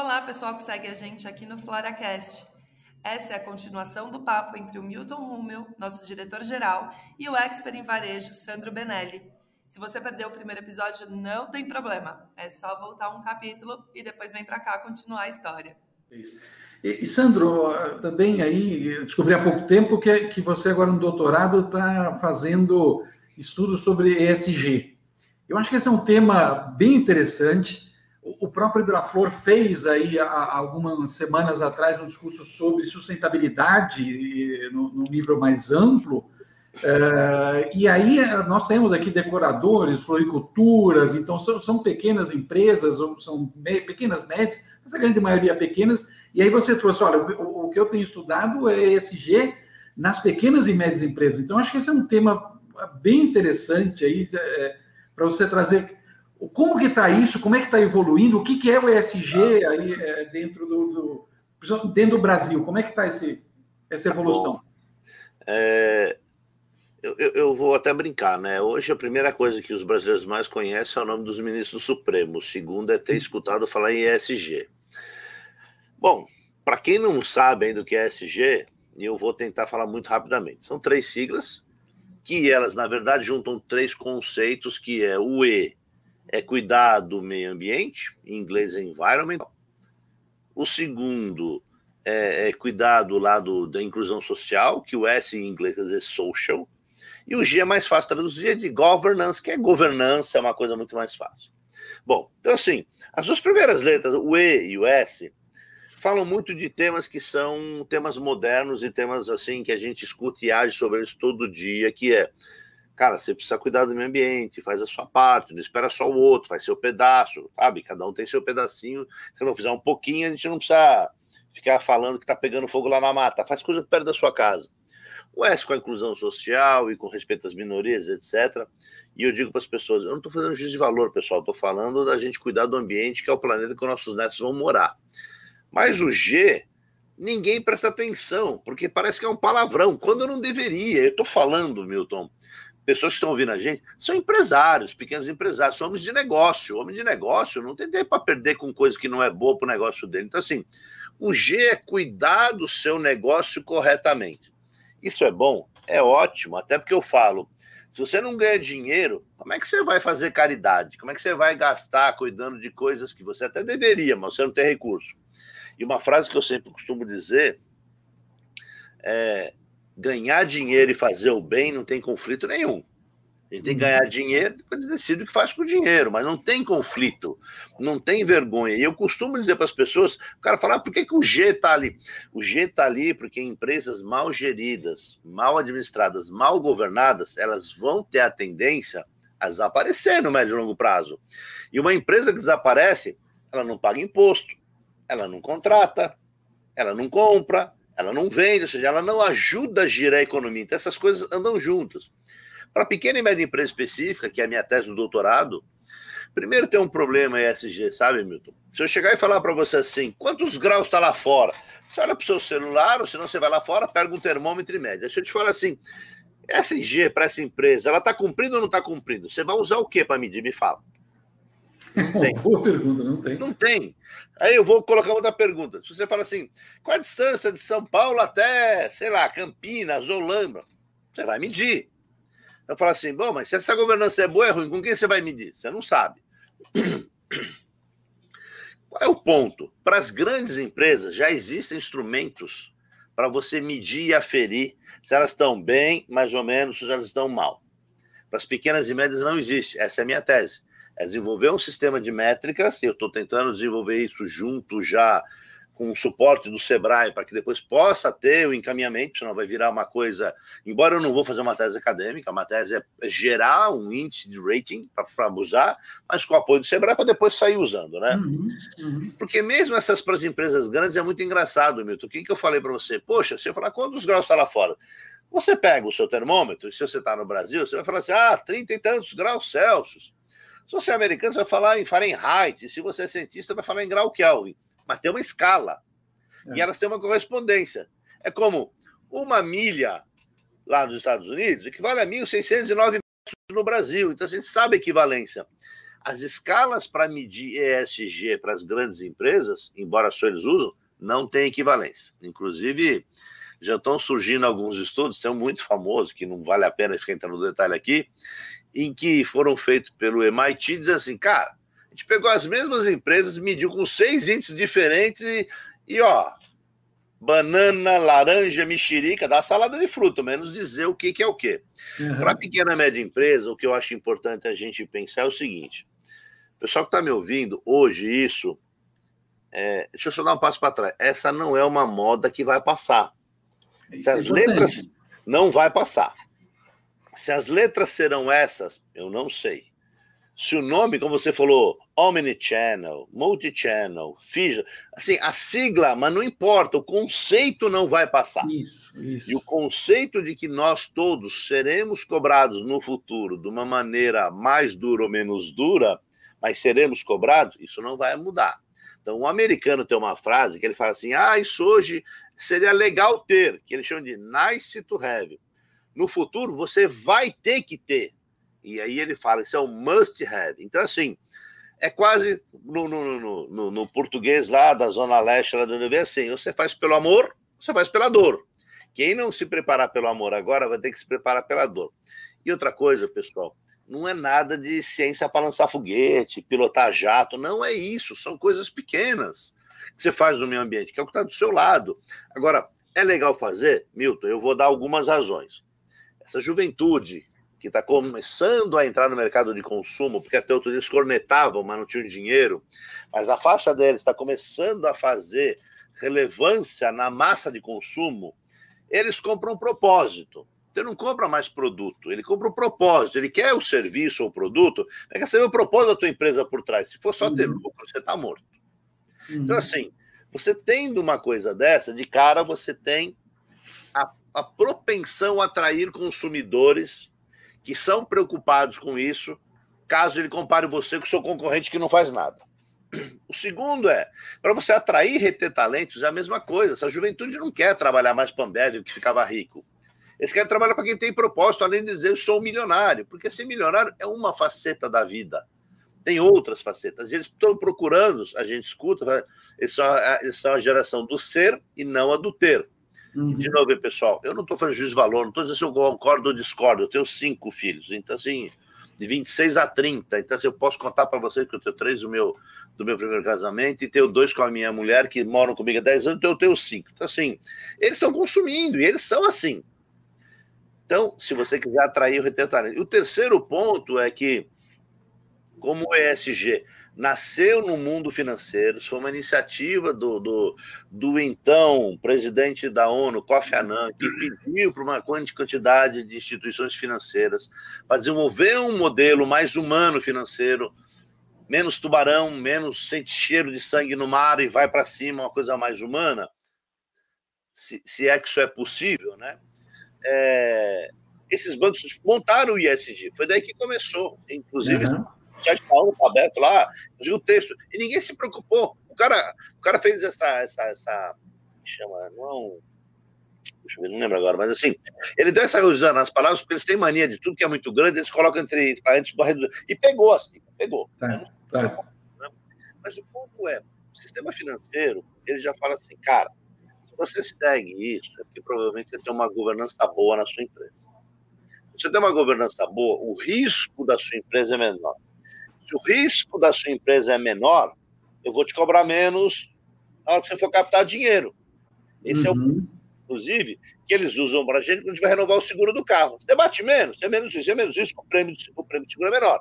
Olá, pessoal que segue a gente aqui no FloraCast. Essa é a continuação do papo entre o Milton Hummel, nosso diretor-geral, e o expert em varejo, Sandro Benelli. Se você perdeu o primeiro episódio, não tem problema. É só voltar um capítulo e depois vem para cá continuar a história. Isso. E, Sandro, também aí descobri há pouco tempo que, que você agora no doutorado está fazendo estudos sobre ESG. Eu acho que esse é um tema bem interessante. O próprio Ibraflor fez aí há algumas semanas atrás um discurso sobre sustentabilidade no, nível mais amplo. É, e aí nós temos aqui decoradores, floriculturas, então são, pequenas empresas, são pequenas médias, mas a grande maioria pequenas, e aí você trouxe, olha, o, que eu tenho estudado é ESG nas pequenas e médias empresas. Então, acho que esse é um tema bem interessante aí é, para você trazer como que está isso, como é que está evoluindo, o que, que é o ESG aí é, dentro do, do, dentro do Brasil, como é que está essa evolução? É, eu, eu, vou até brincar, né? Hoje a primeira coisa que os brasileiros mais conhecem é o nome dos ministros supremos. O segundo é ter escutado falar em ESG. Bom, para quem não sabe ainda o que é ESG, eu vou tentar falar muito rapidamente. São três siglas que elas, na verdade, juntam três conceitos, que é o E, é cuidar do meio ambiente, em inglês é environment. O segundo é, é cuidar do lado da inclusão social, que o S em inglês quer dizer social. E o G é mais fácil traduzir, é de governance, que é governança, é uma coisa muito mais fácil. Bom, então assim, as duas primeiras letras, o E e o S, falam muito de temas que são temas modernos e temas assim que a gente escuta e age sobre eles todo dia, que é, cara, você precisa cuidar do meio ambiente, faz a sua parte, não espera só o outro, faz seu pedaço, sabe? Cada um tem seu pedacinho. Se não fizer um pouquinho, a gente não precisa ficar falando que tá pegando fogo lá na mata, faz coisa perto da sua casa. O S com a inclusão social e com respeito às minorias, etc. E eu digo para as pessoas, eu não estou fazendo juízo de valor, pessoal, estou falando da gente cuidar do ambiente, que é o planeta que os nossos netos vão morar. Mas o G, ninguém presta atenção, porque parece que é um palavrão, quando não deveria. Eu estou falando, Milton, pessoas que estão ouvindo a gente, são empresários, pequenos empresários, homens de negócio. Homem de negócio não tem tempo para perder com coisa que não é boa para o negócio dele. Então, assim, o G é cuidar do seu negócio corretamente. Isso é bom? É ótimo, até porque eu falo, se você não ganha dinheiro, como é que você vai fazer caridade? Como é que você vai gastar cuidando de coisas que você até deveria, mas você não tem recurso? E uma frase que eu sempre costumo dizer é: ganhar dinheiro e fazer o bem não tem conflito nenhum. A gente tem que ganhar dinheiro, depois decide o que faz com o dinheiro, mas não tem conflito, não tem vergonha. E eu costumo dizer para as pessoas, o cara fala, ah, por que, que o G está ali? O G está ali porque empresas mal geridas, mal administradas, mal governadas, elas vão ter a tendência a desaparecer no médio e longo prazo. E uma empresa que desaparece, ela não paga imposto, ela não contrata, ela não compra, ela não vende, ou seja, ela não ajuda a girar a economia. Então, essas coisas andam juntas. Para pequena e média empresa específica, que é a minha tese do doutorado, primeiro tem um problema ESG, sabe, Milton? Se eu chegar e falar para você assim, quantos graus está lá fora? Você olha para o seu celular, ou senão você vai lá fora, pega um termômetro e mede. Se eu te falar assim, ESG para essa empresa, ela está cumprindo ou não está cumprindo? Você vai usar o que para medir? Me fala. Não tem. Boa pergunta, não tem. Não tem. Aí eu vou colocar outra pergunta. Se você fala assim, qual a distância de São Paulo até, sei lá, Campinas, Olambra? Você vai medir. Eu falo assim, bom, mas se essa governança é boa ou é ruim, com quem você vai medir? Você não sabe. Qual é o ponto? Para as grandes empresas já existem instrumentos para você medir e aferir se elas estão bem, mais ou menos, se elas estão mal. Para as pequenas e médias não existe. Essa é a minha tese é desenvolver um sistema de métricas, e eu estou tentando desenvolver isso junto já com o suporte do Sebrae, para que depois possa ter o encaminhamento, senão vai virar uma coisa. Embora eu não vou fazer uma tese acadêmica, uma tese é gerar um índice de rating para usar, mas com o apoio do Sebrae para depois sair usando, né? Uhum, uhum. Porque mesmo essas para as empresas grandes é muito engraçado, Milton. O que, que eu falei para você? Poxa, você falar quantos graus está lá fora? Você pega o seu termômetro, e se você está no Brasil, você vai falar assim: ah, 30 e tantos graus Celsius. Se você é americano, você vai falar em Fahrenheit. Se você é cientista, vai falar em grau Kelvin. Mas tem uma escala. É. E elas têm uma correspondência. É como uma milha lá nos Estados Unidos equivale a 1.609 metros no Brasil. Então a gente sabe a equivalência. as escalas para medir ESG para as grandes empresas, embora só eles usam, não tem equivalência. Inclusive, já estão surgindo alguns estudos, tem um muito famoso, que não vale a pena ficar entrando no detalhe aqui, em que foram feitos pelo MIT, dizendo assim, cara, a gente pegou as mesmas empresas, mediu com seis índices diferentes e, e ó, banana, laranja, mexerica, dá salada de fruta, menos dizer o que, que é o que. Uhum. Para pequena e média empresa, o que eu acho importante a gente pensar é o seguinte: o pessoal que está me ouvindo, hoje isso, é, deixa eu só dar um passo para trás. Essa não é uma moda que vai passar. Se as é letras não vai passar. Se as letras serão essas, eu não sei. Se o nome, como você falou, Omnichannel, Multichannel, FIJA, assim, a sigla, mas não importa, o conceito não vai passar. Isso, isso. E o conceito de que nós todos seremos cobrados no futuro de uma maneira mais dura ou menos dura, mas seremos cobrados, isso não vai mudar. Então, o americano tem uma frase que ele fala assim: ah, isso hoje seria legal ter, que eles chamam de nice to have. No futuro, você vai ter que ter. E aí ele fala, isso é o must have. Então, assim, é quase no, no, no, no português lá da Zona Leste, lá do UNB, assim, você faz pelo amor, você faz pela dor. Quem não se preparar pelo amor agora vai ter que se preparar pela dor. E outra coisa, pessoal, não é nada de ciência para lançar foguete, pilotar jato, não é isso, são coisas pequenas que você faz no meio ambiente, que é o que está do seu lado. Agora, é legal fazer? Milton, eu vou dar algumas razões essa juventude que está começando a entrar no mercado de consumo, porque até outro dia eles cornetavam, mas não tinham dinheiro, mas a faixa deles está começando a fazer relevância na massa de consumo, eles compram um propósito. Ele não compra mais produto, ele compra um propósito, ele quer o serviço ou o produto, é quer saber o propósito da tua empresa por trás. Se for só ter uhum. lucro, você está morto. Então, uhum. Então, assim, você tendo uma coisa dessa, de cara você tem a a propensão a atrair consumidores que são preocupados com isso, caso ele compare você com o seu concorrente que não faz nada. O segundo é, para você atrair e reter talentos, é a mesma coisa. Essa juventude não quer trabalhar mais para Ambev, que ficava rico. Eles querem trabalhar para quem tem propósito, além de dizer eu sou milionário, porque ser milionário é uma faceta da vida. Tem outras facetas. E eles estão procurando, a gente escuta, eles são, eles são a geração do ser e não a do ter. Uhum. De novo, pessoal, eu não estou fazendo juízo de valor, não estou dizendo se eu concordo ou discordo. Eu tenho cinco filhos, então, assim, de 26 a 30. Então, assim, eu posso contar para vocês que eu tenho três do meu, do meu primeiro casamento e tenho dois com a minha mulher que moram comigo há 10 anos, então eu tenho cinco. Então, assim, eles estão consumindo e eles são assim. Então, se você quiser atrair o retentar. E o terceiro ponto é que, como o ESG nasceu no mundo financeiro, foi uma iniciativa do, do, do então presidente da ONU, Kofi Annan, que pediu para uma quantidade de instituições financeiras para desenvolver um modelo mais humano financeiro, menos tubarão, menos sente cheiro de sangue no mar e vai para cima, uma coisa mais humana, se, se, é que isso é possível, né? É, esses bancos montaram o ISG, foi daí que começou, inclusive. Uhum site da ONU tá aberto lá, viu o texto, e ninguém se preocupou. O cara, o cara fez essa, essa, essa chama, não, deixa eu ver, não lembro agora, mas assim, ele deu essa usando as palavras, porque eles têm mania de tudo que é muito grande, eles colocam entre parênteses e pegou assim, pegou. Tá, tá. Né? Mas o ponto é, o sistema financeiro, ele já fala assim, cara, se você segue isso, é porque provavelmente você tem uma governança boa na sua empresa. Se você tem uma governança boa, o risco da sua empresa é menor se o risco da sua empresa é menor, eu vou te cobrar menos na hora que você for captar dinheiro. Esse uhum. é o uhum. inclusive, que eles usam para a gente quando a gente vai renovar o seguro do carro. Você debate menos, é menos isso, é menos isso, o prêmio, o prêmio de seguro é menor.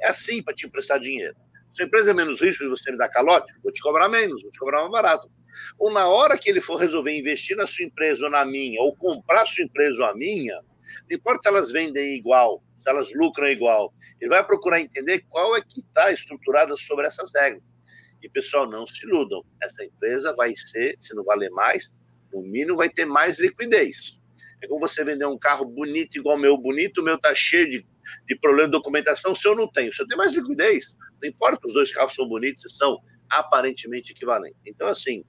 É assim para te emprestar dinheiro. Se a empresa é menos risco e você me dá calote, vou te cobrar menos, vou te cobrar mais barato. Ou na hora que ele for resolver investir na sua empresa ou na minha, ou comprar a sua empresa ou a minha, não importa se elas vendem igual, elas lucram igual, ele vai procurar entender qual é que está estruturada sobre essas regras. E, pessoal, não se iludam. Essa empresa vai ser, se não valer mais, no mínimo vai ter mais liquidez. É como você vender um carro bonito igual o meu bonito, o meu está cheio de, de problema de documentação, se eu não tenho. Se eu tenho mais liquidez, não importa os dois carros são bonitos e são aparentemente equivalentes. Então, assim,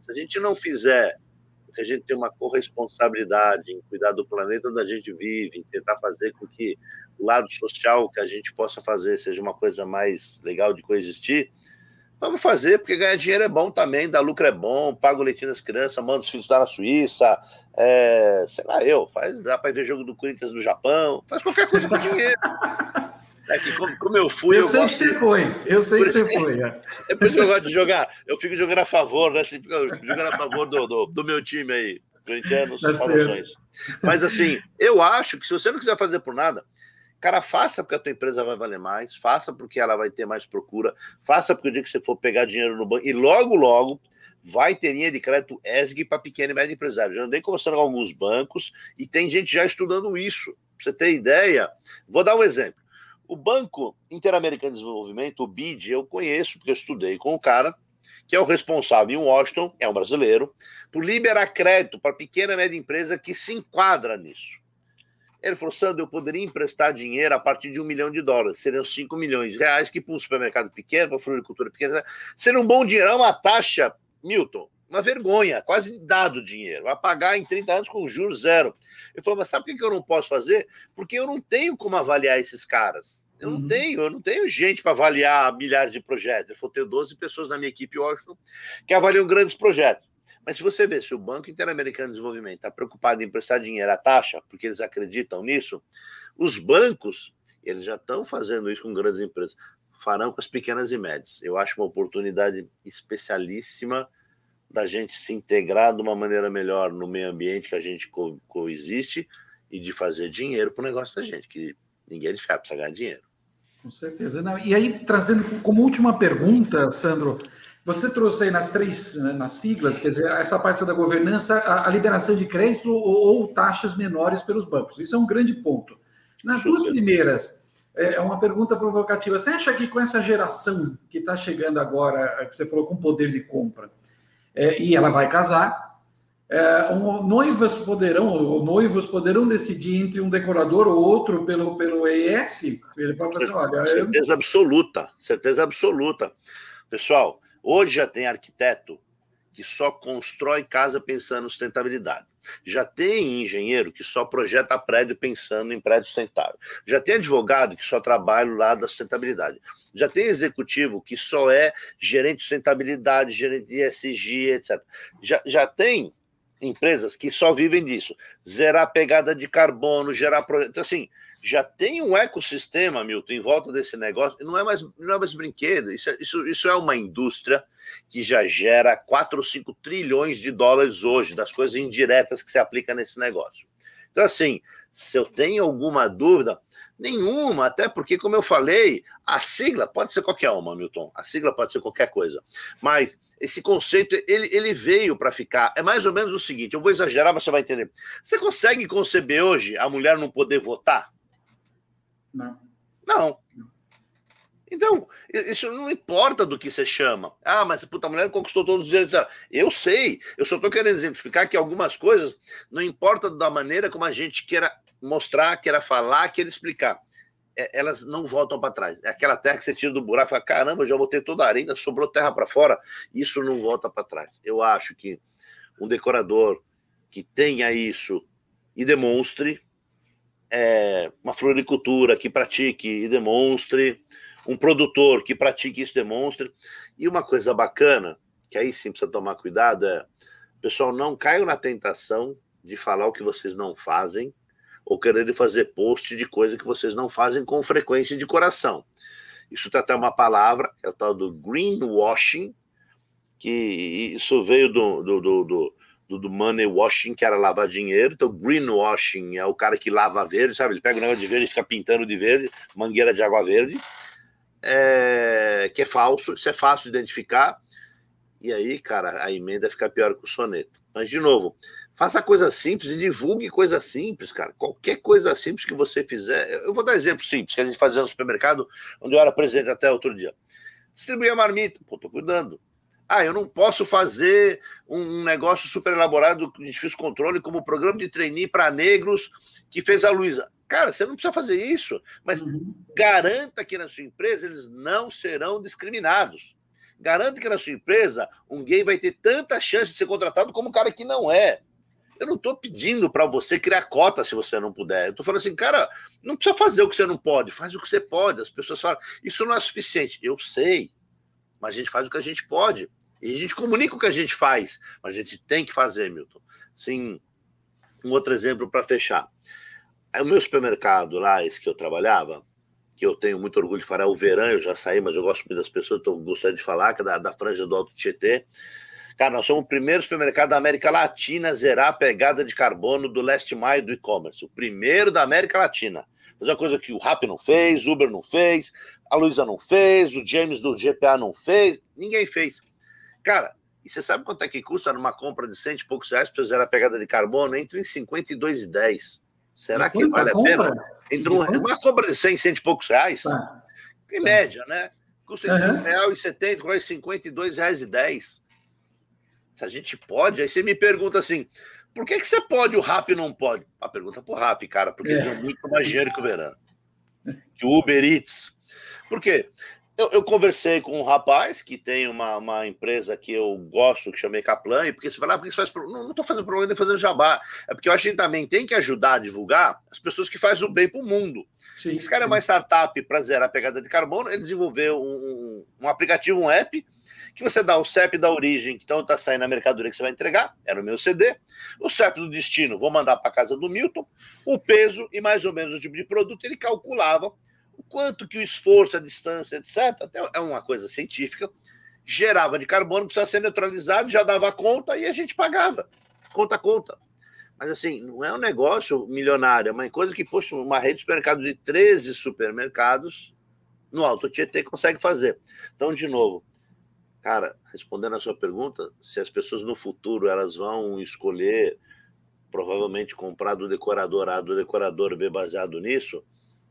se a gente não fizer que a gente tem uma corresponsabilidade em cuidar do planeta onde a gente vive, em tentar fazer com que o lado social que a gente possa fazer seja uma coisa mais legal de coexistir, vamos fazer, porque ganhar dinheiro é bom também, dar lucro é bom, paga o leitinho das crianças, manda os filhos estar na Suíça, é, sei lá, eu, faz, dá para ver jogo do Corinthians no Japão, faz qualquer coisa com dinheiro. É que como, como eu fui. Eu, eu sei gosto... que você foi, eu sei que você foi. É. é por isso que eu gosto de jogar. Eu fico jogando a favor, né? Assim, jogando a favor do, do, do meu time aí, corintianos, tá Mas assim, eu acho que se você não quiser fazer por nada, cara, faça porque a tua empresa vai valer mais, faça porque ela vai ter mais procura, faça porque o dia que você for pegar dinheiro no banco, e logo, logo vai ter linha de crédito ESG para pequeno e médio empresário. Já andei conversando com alguns bancos e tem gente já estudando isso. Pra você ter ideia, vou dar um exemplo. O Banco Interamericano de Desenvolvimento, o BID, eu conheço, porque eu estudei com o cara, que é o responsável em Washington, é um brasileiro, por liberar crédito para pequena e média empresa que se enquadra nisso. Ele falou, Sandro, eu poderia emprestar dinheiro a partir de um milhão de dólares, seriam 5 milhões de reais, que para um supermercado pequeno, para uma floricultura pequena, seria um bom dinheiro, é uma taxa, Milton, uma vergonha, quase dado dinheiro, vai pagar em 30 anos com juros zero. Ele falou, mas sabe por que eu não posso fazer? Porque eu não tenho como avaliar esses caras. Eu não uhum. tenho, eu não tenho gente para avaliar milhares de projetos. Eu vou ter 12 pessoas na minha equipe Washington que avaliam grandes projetos. Mas se você vê, se o Banco Interamericano de Desenvolvimento está preocupado em prestar dinheiro à taxa, porque eles acreditam nisso, os bancos, eles já estão fazendo isso com grandes empresas, farão com as pequenas e médias. Eu acho uma oportunidade especialíssima da gente se integrar de uma maneira melhor no meio ambiente que a gente co coexiste e de fazer dinheiro para o negócio da gente, que ninguém é de ficar precisa ganhar dinheiro. Com certeza. Não, e aí, trazendo como última pergunta, Sandro, você trouxe aí nas três, né, nas siglas, quer dizer, essa parte da governança, a, a liberação de crédito ou, ou, taxas menores pelos bancos. Isso é um grande ponto. Nas Super. duas primeiras, é, é uma pergunta provocativa. Você acha que com essa geração que está chegando agora, que você falou com poder de compra, é, e ela vai casar. É, um, noivas poderão, ou noivos poderão decidir entre um decorador ou outro pelo, pelo ES? Ele pode fazer, olha, certeza eu... absoluta, certeza absoluta. Pessoal, hoje já tem arquiteto que só constrói casa pensando em sustentabilidade. Já tem engenheiro que só projeta prédio pensando em prédio sustentável. Já tem advogado que só trabalha lá da sustentabilidade. Já tem executivo que só é gerente de sustentabilidade, gerente de ESG, etc. Já, já tem empresas que só vivem disso. Zerar pegada de carbono, gerar projeto. Então, assim, já tem um ecossistema, Milton, em volta desse negócio. Não é mais, não é mais brinquedo. Isso é, isso, isso é uma indústria que já gera 4 ou 5 trilhões de dólares hoje, das coisas indiretas que se aplica nesse negócio. Então, assim, se eu tenho alguma dúvida, nenhuma, até porque, como eu falei, a sigla pode ser qualquer uma, Milton. A sigla pode ser qualquer coisa. Mas esse conceito, ele, ele veio para ficar. É mais ou menos o seguinte: eu vou exagerar, mas você vai entender. Você consegue conceber hoje a mulher não poder votar? Não. Não. Então, isso não importa do que você chama. Ah, mas puta, a mulher conquistou todos os direitos Eu sei, eu só estou querendo exemplificar que algumas coisas não importa da maneira como a gente queira mostrar, queira falar, queira explicar. É, elas não voltam para trás. É aquela terra que você tira do buraco e fala: caramba, eu já botei toda a areia, sobrou terra para fora. Isso não volta para trás. Eu acho que um decorador que tenha isso e demonstre, é, uma floricultura que pratique e demonstre, um produtor que pratique isso demonstre. E uma coisa bacana, que aí sim precisa tomar cuidado, é, pessoal, não caiam na tentação de falar o que vocês não fazem ou querer fazer post de coisa que vocês não fazem com frequência de coração. Isso está até uma palavra, é o tal do greenwashing, que isso veio do, do, do, do do, do money washing, que era lavar dinheiro. Então, greenwashing é o cara que lava verde, sabe? Ele pega o negócio de verde e fica pintando de verde, mangueira de água verde, é, que é falso, isso é fácil de identificar. E aí, cara, a emenda fica pior que o soneto. Mas, de novo, faça coisa simples e divulgue coisa simples, cara. Qualquer coisa simples que você fizer. Eu vou dar exemplo simples que a gente fazia no supermercado, onde eu era presidente até outro dia. Distribuir a marmita. Pô, tô cuidando. Ah, eu não posso fazer um negócio super elaborado de difícil controle como o programa de trainee para negros que fez a Luísa. Cara, você não precisa fazer isso, mas uhum. garanta que na sua empresa eles não serão discriminados. Garanta que na sua empresa um gay vai ter tanta chance de ser contratado como um cara que não é. Eu não estou pedindo para você criar cota se você não puder. Eu estou falando assim, cara, não precisa fazer o que você não pode, faz o que você pode. As pessoas falam, isso não é suficiente. Eu sei, mas a gente faz o que a gente pode. E a gente comunica o que a gente faz, mas a gente tem que fazer, Milton. Sim, um outro exemplo para fechar. O meu supermercado lá, esse que eu trabalhava, que eu tenho muito orgulho de falar, é o Verão, eu já saí, mas eu gosto muito das pessoas, então gostaria de falar, que é da, da franja do Alto Tietê. Cara, nós somos o primeiro supermercado da América Latina a zerar a pegada de carbono do last mile do e-commerce. O primeiro da América Latina. Fazer uma coisa que o Rap não fez, Uber não fez, a Luísa não fez, o James do GPA não fez, ninguém fez. Cara, e você sabe quanto é que custa numa compra de cento e poucos reais para zerar a pegada de carbono? Entre em 52 e 10. Será que vale a pena? Entre um, uma compra de 100, 100 e poucos reais, tá. em média, né? Custa entre uhum. R$1,70 e R$52,10. Se a gente pode, aí você me pergunta assim, por que, que você pode o RAP não pode? A pergunta pro RAP, cara, porque é. eles ganham muito mais dinheiro que o Verano. Que o Uber Eats. Por quê? Eu, eu, conversei com um rapaz que tem uma, uma empresa que eu gosto, que chamei Kaplan, e porque você fala, ah, porque você faz. Não estou fazendo problema nem fazendo jabá. É porque eu acho que a gente também tem que ajudar a divulgar as pessoas que fazem o bem para o mundo. Sim, Esse cara sim. é uma startup para zerar a pegada de carbono, ele desenvolveu um, um, aplicativo, um app, que você dá o CEP da origem, então está saindo a mercadoria que você vai entregar, era o meu CD, o CEP do destino, vou mandar para casa do Milton, o peso e mais ou menos o tipo de produto, ele calculava o quanto que o esforço, a distância, etc., é uma coisa científica, gerava de carbono, precisava ser neutralizado, já dava conta e a gente pagava. Conta conta. Mas assim, não é um negócio milionário, é uma coisa que, poxa, uma rede de supermercado de 13 supermercados no Alto Tietê consegue fazer. Então, de novo, cara, respondendo a sua pergunta, se as pessoas no futuro elas vão escolher provavelmente comprar do decorador A, do decorador B baseado nisso,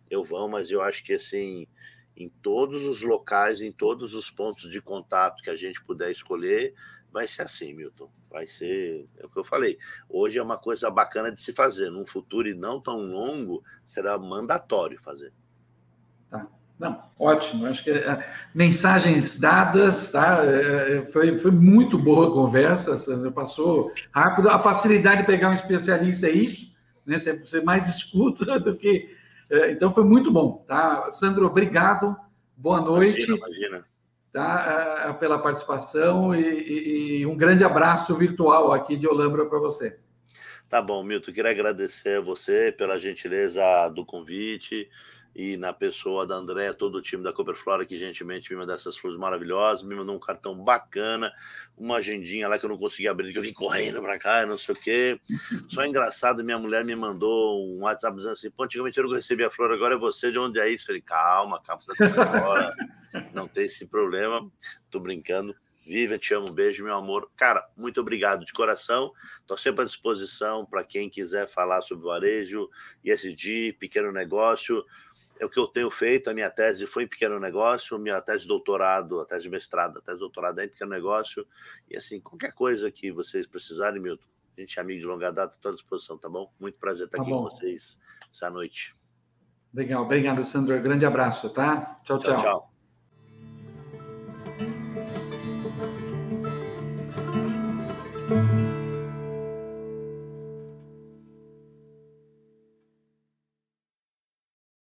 eu vou, mas eu acho que assim, em todos os locais, em todos os pontos de contato que a gente puder escolher, vai ser assim, Milton. Vai ser, é o que eu falei. Hoje é uma coisa bacana de se fazer. Num futuro e não tão longo, será mandatório fazer. Tá. Não, ótimo. Acho que é, mensagens dadas, tá? É, é, foi, foi muito boa a conversa, passou rápido. A facilidade de pegar um especialista é isso, né? Você, você mais escuta do que então foi muito bom, tá? Sandro, obrigado, boa noite. Imagina, imagina. Tá, é, pela participação e, e, e um grande abraço virtual aqui de Olambra para você. Tá bom, Milton, queria agradecer a você pela gentileza do convite e na pessoa da André, todo o time da Cooperflora que gentilmente me mandou essas flores maravilhosas, me mandou um cartão bacana, uma agendinha lá que eu não consegui abrir, que eu vim correndo para cá, não sei o quê. Só engraçado, minha mulher me mandou um WhatsApp dizendo assim, pô, antigamente eu não recebia a flor, agora é você, de onde é isso? Falei, calma, calma, você tá não tem esse problema, tô brincando. Viva, te amo, beijo, meu amor. Cara, muito obrigado de coração. Estou sempre à disposição para quem quiser falar sobre varejo, ISD, pequeno negócio é o que eu tenho feito. A minha tese foi em pequeno negócio, minha tese de doutorado, a tese de mestrado, a tese de doutorado é em pequeno negócio. E assim, qualquer coisa que vocês precisarem, Milton, a gente é amigo de longa data, estou à disposição, tá bom? Muito prazer estar tá aqui bom. com vocês essa noite. Legal, obrigado, Sandro. Grande abraço, tá? Tchau, tchau. tchau. tchau.